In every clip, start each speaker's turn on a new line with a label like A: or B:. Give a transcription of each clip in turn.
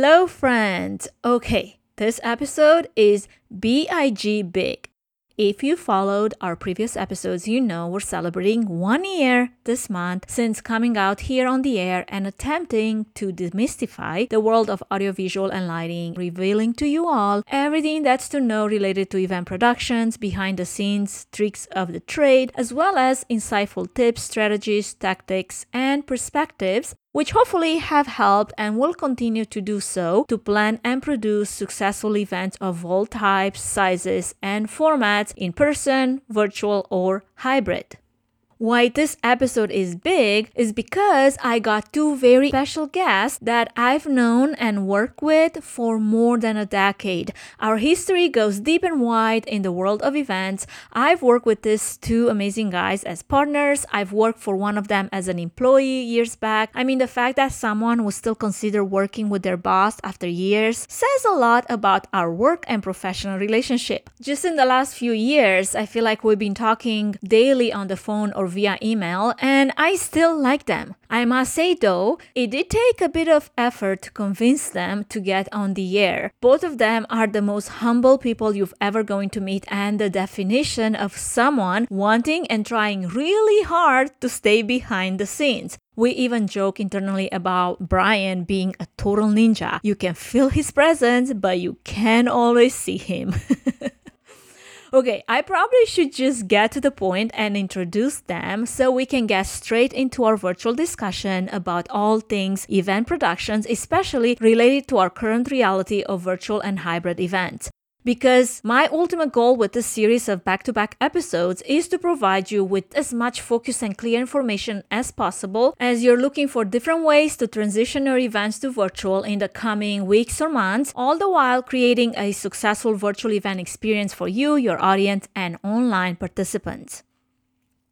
A: Hello, friends. Okay, this episode is BIG Big. If you followed our previous episodes, you know we're celebrating one year this month since coming out here on the air and attempting to demystify the world of audiovisual and lighting, revealing to you all everything that's to know related to event productions, behind the scenes, tricks of the trade, as well as insightful tips, strategies, tactics, and perspectives which hopefully have helped and will continue to do so to plan and produce successful events of all types, sizes, and formats in person, virtual, or hybrid. Why this episode is big is because I got two very special guests that I've known and worked with for more than a decade. Our history goes deep and wide in the world of events. I've worked with these two amazing guys as partners. I've worked for one of them as an employee years back. I mean, the fact that someone would still consider working with their boss after years says a lot about our work and professional relationship. Just in the last few years, I feel like we've been talking daily on the phone or via email, and I still like them. I must say though, it did take a bit of effort to convince them to get on the air. Both of them are the most humble people you've ever going to meet and the definition of someone wanting and trying really hard to stay behind the scenes. We even joke internally about Brian being a total ninja. You can feel his presence, but you can't always see him. Okay, I probably should just get to the point and introduce them so we can get straight into our virtual discussion about all things event productions, especially related to our current reality of virtual and hybrid events because my ultimate goal with this series of back to back episodes is to provide you with as much focus and clear information as possible as you're looking for different ways to transition your events to virtual in the coming weeks or months, all the while creating a successful virtual event experience for you, your audience, and online participants.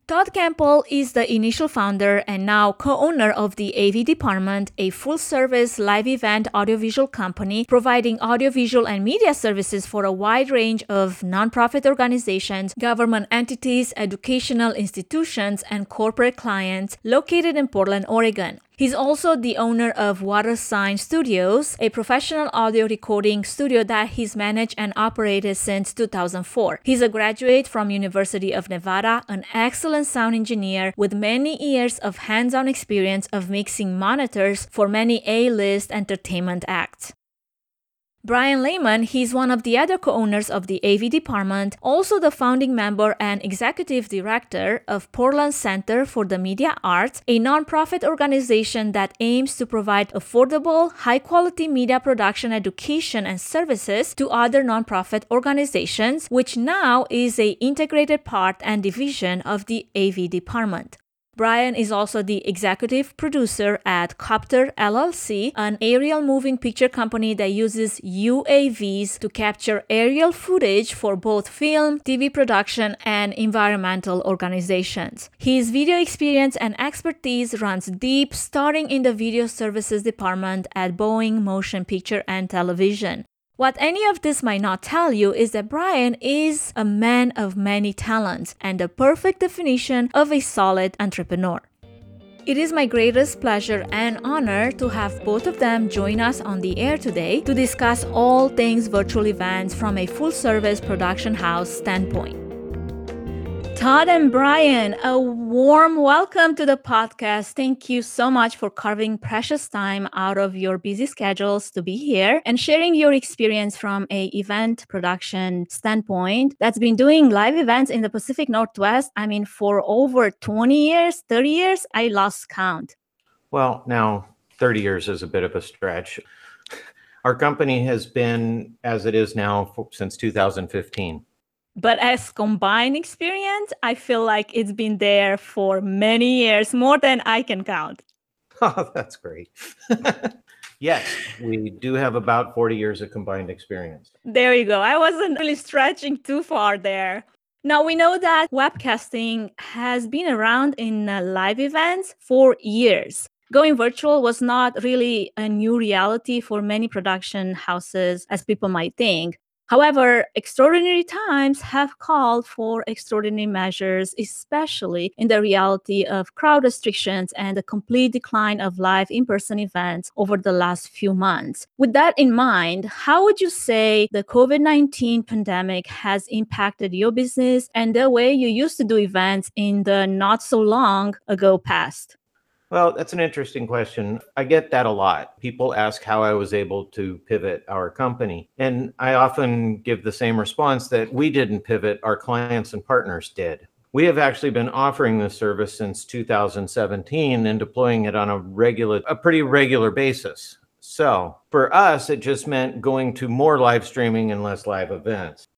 A: Todd Campbell is the initial founder and now co owner of the AV Department, a full service live event audiovisual company providing audiovisual and media services for a wide range of nonprofit organizations, government entities, educational institutions, and corporate clients located in Portland, Oregon. He's also the owner of Water Sign Studios, a professional audio recording studio that he's managed and operated since 2004. He's a graduate from University of Nevada, an excellent sound engineer with many years of hands-on experience of mixing monitors for many A-list entertainment acts. Brian Lehman, he's one of the other co-owners of the AV department, also the founding member and executive director of Portland Center for the Media Arts, a nonprofit organization that aims to provide affordable, high-quality media production education and services to other nonprofit organizations, which now is a integrated part and division of the AV department. Brian is also the executive producer at Copter LLC, an aerial moving picture company that uses UAVs to capture aerial footage for both film, TV production, and environmental organizations. His video experience and expertise runs deep, starting in the video services department at Boeing Motion Picture and Television. What any of this might not tell you is that Brian is a man of many talents and the perfect definition of a solid entrepreneur. It is my greatest pleasure and honor to have both of them join us on the air today to discuss all things virtual events from a full service production house standpoint. Todd and Brian, a warm welcome to the podcast. Thank you so much for carving precious time out of your busy schedules to be here and sharing your experience from a event production standpoint that's been doing live events in the Pacific Northwest. I mean, for over 20 years, 30 years, I lost count.
B: Well, now 30 years is a bit of a stretch. Our company has been as it is now since 2015
A: but as combined experience i feel like it's been there for many years more than i can count.
B: Oh that's great. Yes we do have about 40 years of combined experience.
A: There you go. I wasn't really stretching too far there. Now we know that webcasting has been around in uh, live events for years. Going virtual was not really a new reality for many production houses as people might think However, extraordinary times have called for extraordinary measures, especially in the reality of crowd restrictions and the complete decline of live in person events over the last few months. With that in mind, how would you say the COVID 19 pandemic has impacted your business and the way you used to do events in the not so long ago past?
B: Well, that's an interesting question. I get that a lot. People ask how I was able to pivot our company. And I often give the same response that we didn't pivot, our clients and partners did. We have actually been offering this service since 2017 and deploying it on a regular, a pretty regular basis. So for us, it just meant going to more live streaming and less live events.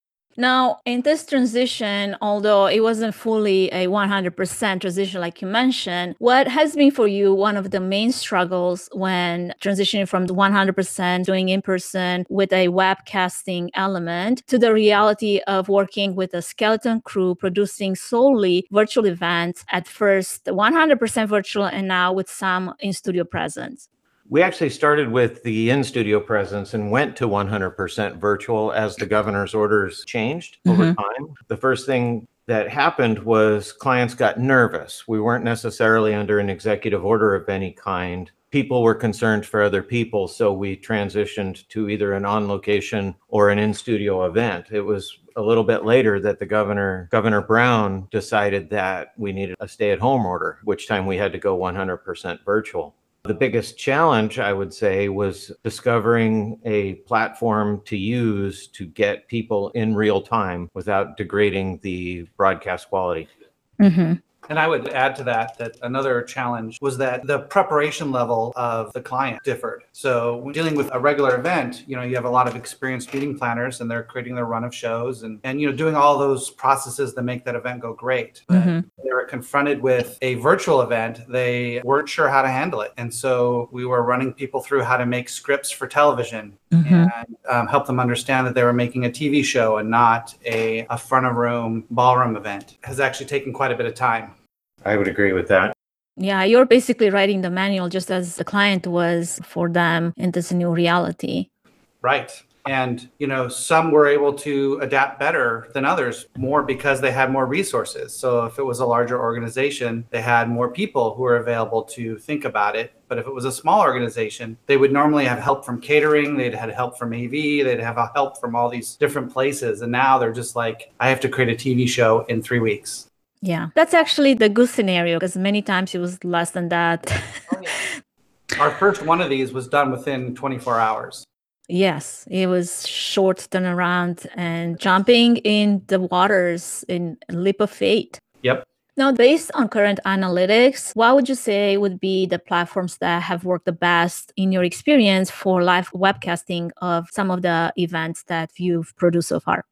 A: Now, in this transition, although it wasn't fully a 100% transition like you mentioned, what has been for you one of the main struggles when transitioning from the 100% doing in person with a webcasting element to the reality of working with a skeleton crew producing solely virtual events at first 100% virtual and now with some in studio presence?
B: We actually started with the in studio presence and went to 100% virtual as the governor's orders changed mm-hmm. over time. The first thing that happened was clients got nervous. We weren't necessarily under an executive order of any kind. People were concerned for other people, so we transitioned to either an on location or an in studio event. It was a little bit later that the governor, Governor Brown, decided that we needed a stay at home order, which time we had to go 100% virtual. The biggest challenge, I would say, was discovering a platform to use to get people in real time without degrading the broadcast quality.
C: Mm-hmm. And I would add to that that another challenge was that the preparation level of the client differed. So when dealing with a regular event, you know, you have a lot of experienced meeting planners and they're creating their run of shows and, and you know, doing all those processes that make that event go great. But mm-hmm. they were confronted with a virtual event, they weren't sure how to handle it. And so we were running people through how to make scripts for television mm-hmm. and um, help them understand that they were making a TV show and not a, a front of room ballroom event. It has actually taken quite a bit of time.
B: I would agree with that.
A: Yeah, you're basically writing the manual just as the client was for them in this new reality.
C: Right. And, you know, some were able to adapt better than others, more because they had more resources. So if it was a larger organization, they had more people who were available to think about it. But if it was a small organization, they would normally have help from catering, they'd had help from AV, they'd have help from all these different places. And now they're just like, I have to create a TV show in three weeks.
A: Yeah, that's actually the good scenario because many times it was less than that. oh, yeah.
C: Our first one of these was done within 24 hours.
A: Yes, it was short turnaround and jumping in the waters in leap of faith.
C: Yep.
A: Now, based on current analytics, what would you say would be the platforms that have worked the best in your experience for live webcasting of some of the events that you've produced so far?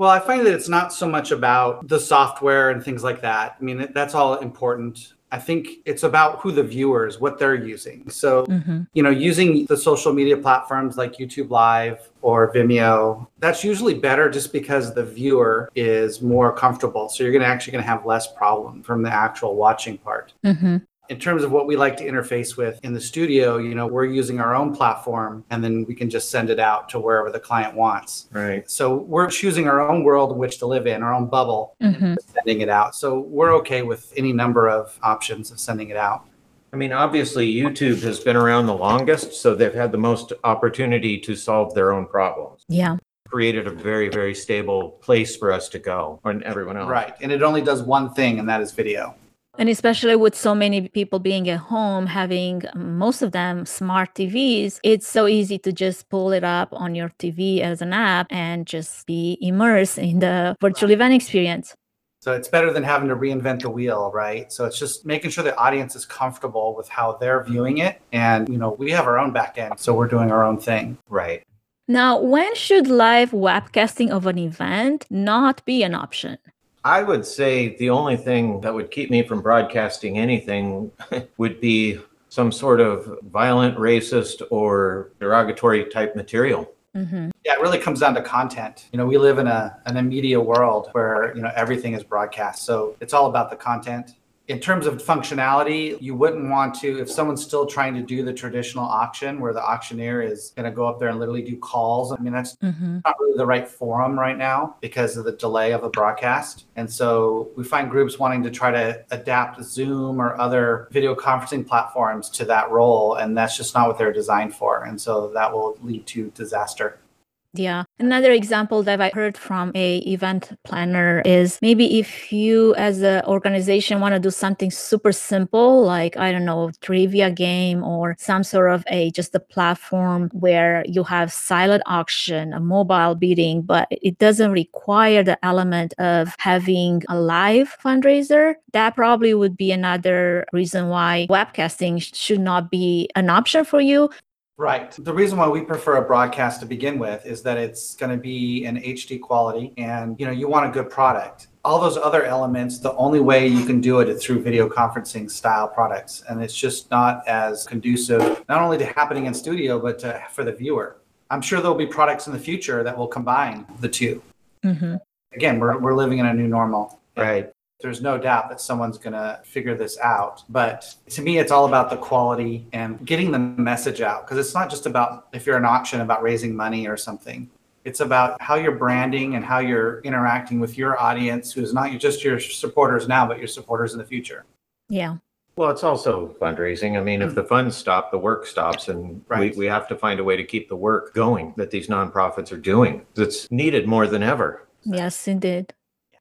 C: Well, I find that it's not so much about the software and things like that. I mean, that's all important. I think it's about who the viewers, what they're using. So, mm-hmm. you know, using the social media platforms like YouTube Live or Vimeo, that's usually better just because the viewer is more comfortable. So you're going to actually going to have less problem from the actual watching part. Mm-hmm in terms of what we like to interface with in the studio, you know, we're using our own platform and then we can just send it out to wherever the client wants.
B: Right.
C: So we're choosing our own world in which to live in, our own bubble, mm-hmm. sending it out. So we're okay with any number of options of sending it out.
B: I mean, obviously, YouTube has been around the longest, so they've had the most opportunity to solve their own problems.
A: Yeah.
B: Created a very, very stable place for us to go and everyone else.
C: Right. And it only does one thing, and that is video.
A: And especially with so many people being at home, having most of them smart TVs, it's so easy to just pull it up on your TV as an app and just be immersed in the virtual event experience.
C: So it's better than having to reinvent the wheel, right? So it's just making sure the audience is comfortable with how they're viewing it. And, you know, we have our own back end, so we're doing our own thing.
B: Right.
A: Now, when should live webcasting of an event not be an option?
B: I would say the only thing that would keep me from broadcasting anything would be some sort of violent, racist, or derogatory type material.
C: Mm-hmm. Yeah, it really comes down to content. You know, we live in a in a media world where you know everything is broadcast, so it's all about the content. In terms of functionality, you wouldn't want to, if someone's still trying to do the traditional auction where the auctioneer is going to go up there and literally do calls. I mean, that's
A: Mm-hmm.
C: not really the right forum right now because of the delay of a broadcast. And so we find groups wanting to try to adapt Zoom or other video conferencing platforms to that role. And that's just not what they're designed for. And so that will lead to disaster.
A: Yeah. Another example that I heard from a event planner is maybe if you as an organization want to do something super simple, like I don't know, trivia game or some sort of a just a platform where you have silent auction, a mobile bidding, but it doesn't require the element of having a live fundraiser, that probably would be another reason why webcasting should not be an option for you.
C: Right. The reason why we prefer a broadcast to begin with is that it's going to be in HD quality and you know you want a good product. All those other elements, the only way you can do it is through video conferencing style products and it's just not as conducive not only to happening in studio but to, for the viewer. I'm sure there'll be products in the future that will combine the two.
A: hmm
C: Again, we're we're living in a new normal.
B: Right.
C: There's no doubt that someone's going to figure this out. But to me, it's all about the quality and getting the message out because it's not just about if you're an auction about raising money or something. It's about how you're branding and how you're interacting with your audience, who's not just your supporters now, but your supporters in the future.
A: Yeah.
B: Well, it's also fundraising. I mean, if the funds stop, the work stops, and
C: Right.
B: we, we have to find a way to keep the work going that these nonprofits are doing. It's needed more than ever.
A: Yes, indeed.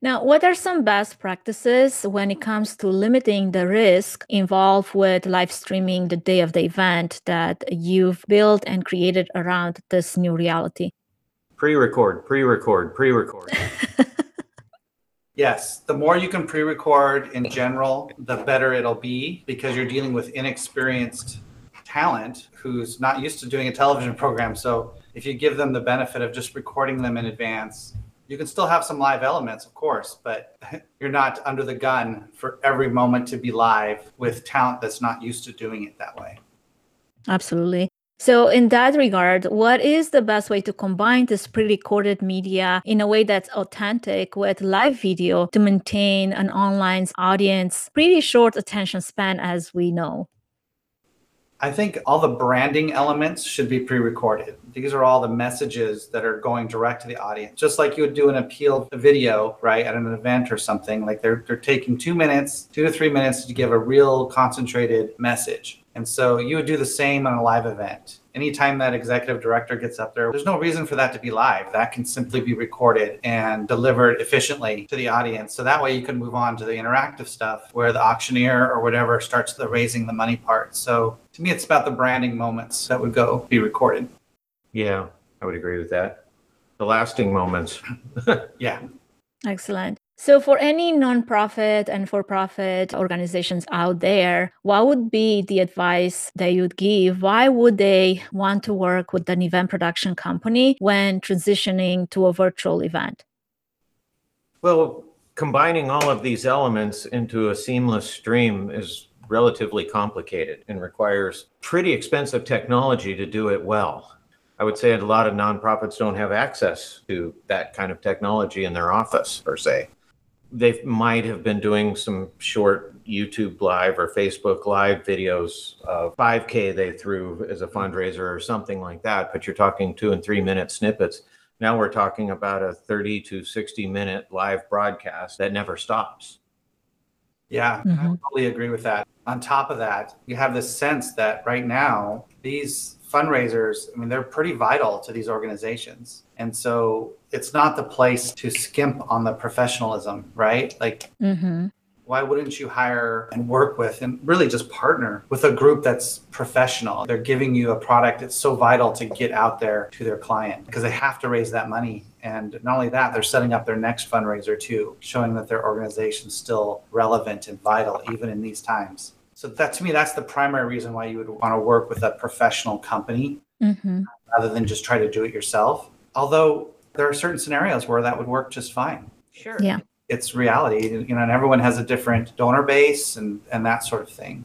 A: Now, what are some best practices when it comes to limiting the risk involved with live streaming the day of the event that you've built and created around this new reality?
B: Pre record, pre record, pre record.
C: Yes, the more you can pre record in general, the better it'll be because you're dealing with inexperienced talent who's not used to doing a television program. So if you give them the benefit of just recording them in advance, you can still have some live elements, of course, but you're not under the gun for every moment to be live with talent that's not used to doing it that way.
A: Absolutely. So, in that regard, what is the best way to combine this pre recorded media in a way that's authentic with live video to maintain an online audience? Pretty short attention span, as we know.
C: I think all the branding elements should be pre-recorded. These are all the messages that are going direct to the audience. Just like you would do an appeal video, right, at an event or something. Like they're they're taking two minutes, two to three minutes to give a real concentrated message. And so you would do the same on a live event. Anytime that executive director gets up there, there's no reason for that to be live. That can simply be recorded and delivered efficiently to the audience. So that way you can move on to the interactive stuff where the auctioneer or whatever starts the raising the money part. So to me, it's about the branding moments that would go be recorded.
B: Yeah, I would agree with that. The lasting moments.
C: Yeah.
A: Excellent. So, for any nonprofit and for profit organizations out there, what would be the advice that you'd give? Why would they want to work with an event production company when transitioning to a virtual event?
B: Well, combining all of these elements into a seamless stream is relatively complicated and requires pretty expensive technology to do it well. I would say a lot of nonprofits don't have access to that kind of technology in their office, per se. They might have been doing some short YouTube live or Facebook live videos of 5K they threw as a fundraiser or something like that, but you're talking two and three minute snippets. Now we're talking about a 30 to 60 minute live broadcast that never stops.
C: Yeah, I
A: Mhm.
C: totally agree with that. On top of that, you have this sense that right now, these fundraisers, I mean, they're pretty vital to these organizations. And so it's not the place to skimp on the professionalism, right? Like,
A: mm-hmm.
C: why wouldn't you hire and work with and really just partner with a group that's professional? They're giving you a product that's so vital to get out there to their client because they have to raise that money. And not only that, they're setting up their next fundraiser too, showing that their organization's still relevant and vital even in these times. So that to me, that's the primary reason why you would want to work with a professional company
A: hmm
C: rather than just try to do it yourself. Although there are certain scenarios where that would work just fine
B: Sure.
A: Yeah.
C: it's reality you know and everyone has a different donor base and and that sort of thing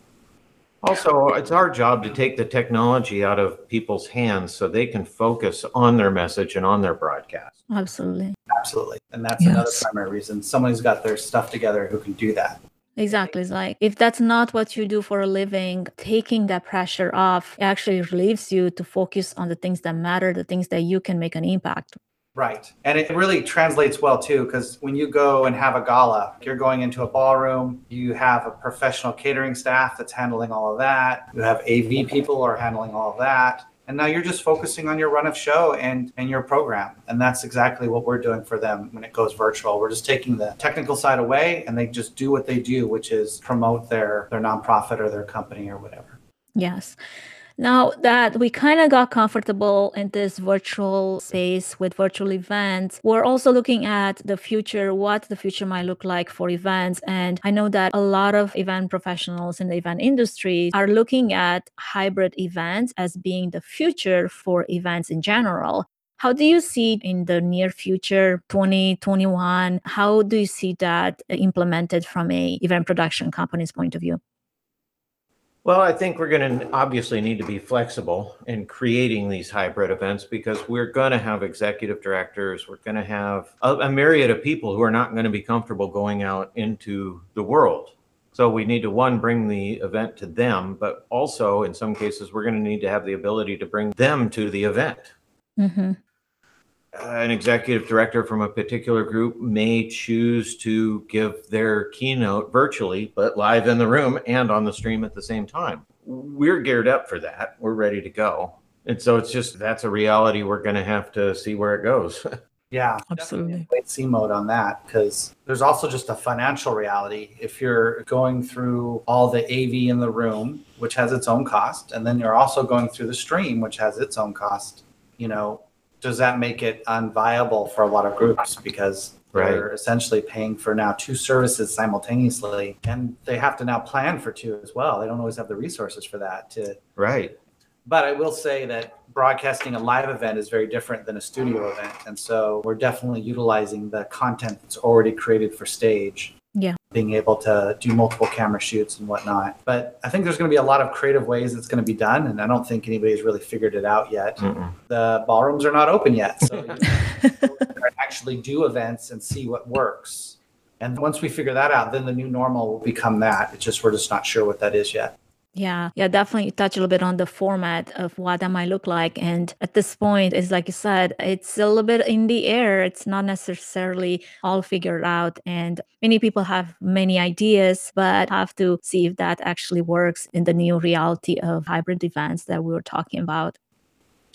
B: Also, it's our job to take the technology out of people's hands so they can focus on their message and on their broadcast.
A: Absolutely.
C: absolutely and that's another primary reason someone who's got their stuff together who can do that
A: Exactly. It's like if that's not what you do for a living, taking that pressure off actually relieves you to focus on the things that matter, the things that you can make an impact.
C: Right. And it really translates well too, because when you go and have a gala, you're going into a ballroom, you have a professional catering staff that's handling all of that, you have AV people are handling all of that. And now you're just focusing on your run of show and, and your program. And that's exactly what we're doing for them when it goes virtual. We're just taking the technical side away and they just do what they do, which is promote their, their nonprofit or their company or whatever.
A: Yes. Now that we kind of got comfortable in this virtual space with virtual events, we're also looking at the future, what the future might look like for events. And I know that a lot of event professionals in the event industry are looking at hybrid events as being the future for events in general. How do you see in the near future, 2021? How do you see that implemented from a event production company's point of view?
B: Well, I think we're going to obviously need to be flexible in creating these hybrid events because we're going to have executive directors. We're going to have a, a, myriad of people who are not going to be comfortable going out into the world. So we need to, one, bring the event to them, but also in some cases, we're going to need to have the ability to bring them to the event. Mm-hmm an executive director from a particular group may choose to give their keynote virtually, but live in the room and on the stream at the same time. We're geared up for that. We're ready to go. And so it's just that's a reality we're going to have to see where it goes.
C: Yeah,
A: absolutely.
C: Wait see mode on that because there's also just a financial reality. If you're going through all the AV in the room, which has its own cost, and then you're also going through the stream, which has its own cost, you know, does that make it unviable for a lot of groups because
B: Right.
C: they're essentially paying for now two services simultaneously and they have to now plan for two as well they don't always have the resources for that to
B: Right.
C: but i will say that broadcasting a live event is very different than a studio event and so we're definitely utilizing the content that's already created for stage. Being able to do multiple camera shoots and whatnot but i think there's going to be a lot of creative ways it's going to be done and i don't think anybody's really figured it out yet
B: Mm-mm.
C: the ballrooms are not open yet. So you actually do events and see what works. And once we figure that out, then the new normal will become that. It's just we're just not sure what that is yet.
A: Yeah, yeah, definitely touch a little bit on the format of what that might look like. And at this point, it's like you said, it's a little bit in the air. It's not necessarily all figured out. And many people have many ideas, but have to see if that actually works in the new reality of hybrid events that we were talking about.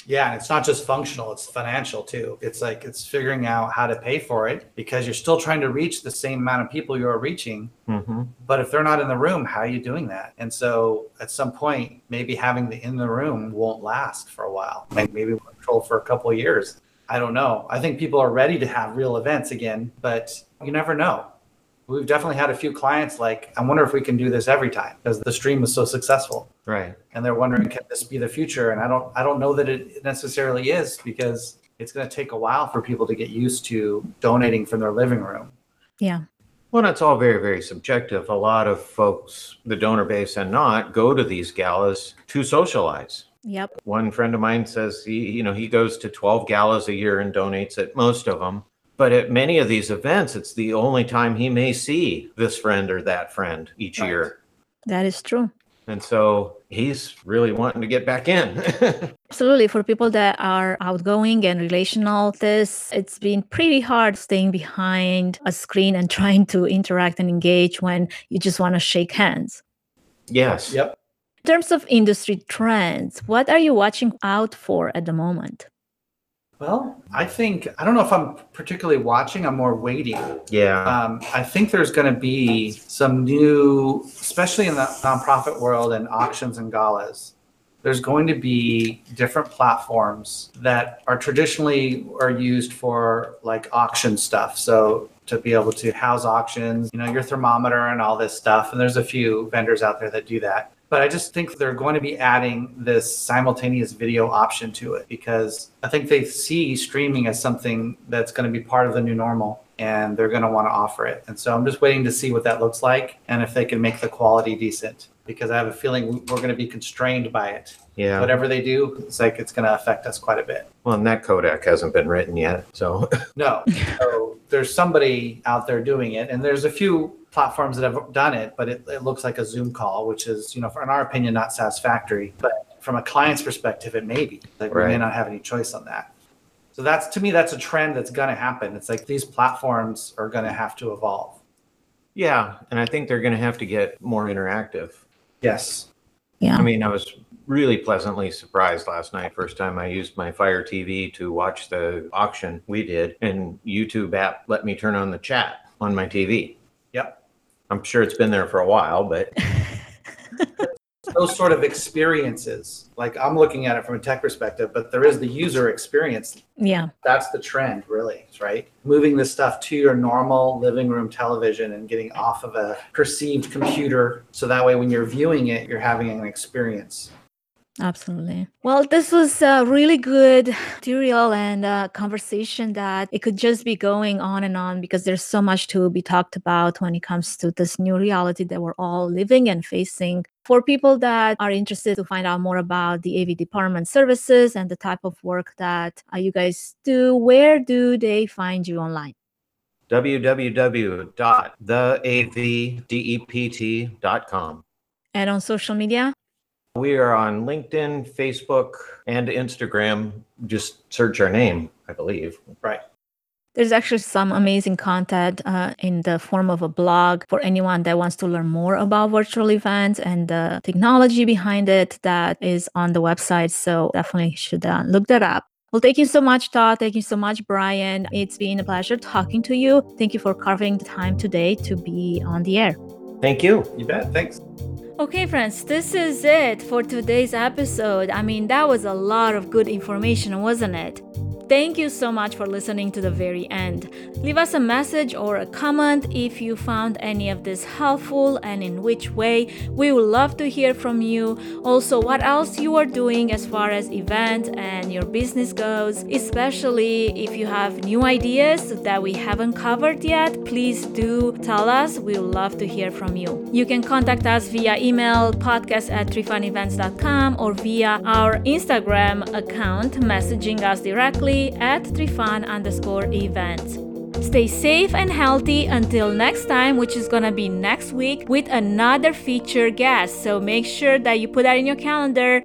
C: Yeah, and it's not just functional, it's financial too. It's like it's figuring out how to pay for it because you're still trying to reach the same amount of people you're reaching.
B: Mm-hmm.
C: But if they're not in the room, how are you doing that? And so at some point, maybe having the in the room won't last for a while. Like maybe we'll control for a couple of years. I don't know. I think people are ready to have real events again, but you never know. We've definitely had a few clients like, I wonder if we can do this every time because the stream was so successful
B: Right.
C: and they're wondering can this be the future and i don't i don't know that it necessarily is because it's going to take a while for people to get used to donating from their living room
A: Yeah.
B: Well, it's all very, very subjective. A lot of folks, the donor base and not, go to these galas to socialize.
A: Yep.
B: One friend of mine says he, you know, he goes to 12 galas a year and donates at most of them. But at many of these events, it's the only time he may see this friend or that friend each
C: Right.
B: year.
A: That is true.
B: And so he's really wanting to get back in.
A: Absolutely. For people that are outgoing and relational, this it's been pretty hard staying behind a screen and trying to interact and engage when you just want to shake hands.
B: yes.
C: yep
A: In terms of industry trends, what are you watching out for at the moment?
C: Well i think i don't know if i'm particularly watching i'm more waiting.
B: Yeah.
C: um, i think there's going to be some new especially in the nonprofit world and auctions and galas there's going to be different platforms that are traditionally are used for like auction stuff. So to be able to house auctions you know your thermometer and all this stuff and there's a few vendors out there that do that but i just think they're going to be adding this simultaneous video option to it because i think they see streaming as something that's going to be part of the new normal and they're going to want to offer it and so i'm just waiting to see what that looks like and if they can make the quality decent because i have a feeling we're going to be constrained by it
B: yeah.
C: whatever they do, it's like it's going to affect us quite a bit.
B: Well, and that codec hasn't been written yet. So,
C: No, so there's somebody out there doing it, and there's a few platforms that have done it, but it, it looks like a Zoom call, which is, you know, for, in our opinion, not satisfactory. But from a client's perspective, it may be. Like we may not have any choice on that. So that's to me, that's a trend that's going to happen. It's like these platforms are going to have to evolve.
B: Yeah, and I think they're going to have to get more interactive.
C: Yes.
A: Yeah.
B: I mean, I was really pleasantly surprised last night. First time I used my Fire TV to watch the auction we did, and YouTube app let me turn on the chat on my TV.
C: Yep.
B: I'm sure it's been there for a while, but
C: Those sort of experiences, like I'm looking at it from a tech perspective, but there is the user experience.
A: Yeah.
C: That's the trend, really, right? Moving this stuff to your normal living room television and getting off of a perceived computer. So that way, when you're viewing it, you're having an experience.
A: Absolutely. Well, this was a really good material and uh, conversation that it could just be going on and on because there's so much to be talked about when it comes to this new reality that we're all living and facing. For people that are interested to find out more about the AV department services and the type of work that uh, you guys do, where do they find you online?
B: www.theavdept.com.
A: And on social media?
B: We are on LinkedIn, Facebook, and Instagram. Just search our name, I believe.
C: Right.
A: There's actually some amazing content uh, in the form of a blog for anyone that wants to learn more about virtual events and the technology behind it that is on the website. So definitely should uh, look that up. Well, thank you so much, Todd. Thank you so much, Brian. It's been a pleasure talking to you. Thank you for carving the time today to be on the air.
B: Thank you.
C: You bet. Thanks.
A: Okay, friends, this is it for today's episode. I mean, that was a lot of good information, wasn't it? Thank you so much for listening to the very end. Leave us a message or a comment if you found any of this helpful and in which way. We would love to hear from you. Also, what else you are doing as far as event and your business goes, especially if you have new ideas that we haven't covered yet, please do tell us. We would love to hear from you. You can contact us via email podcast at trifunevents.com or via our Instagram account, messaging us directly at trifan underscore events. Stay safe and healthy until next time, which is gonna be next week with another feature guest. So make sure that you put that in your calendar.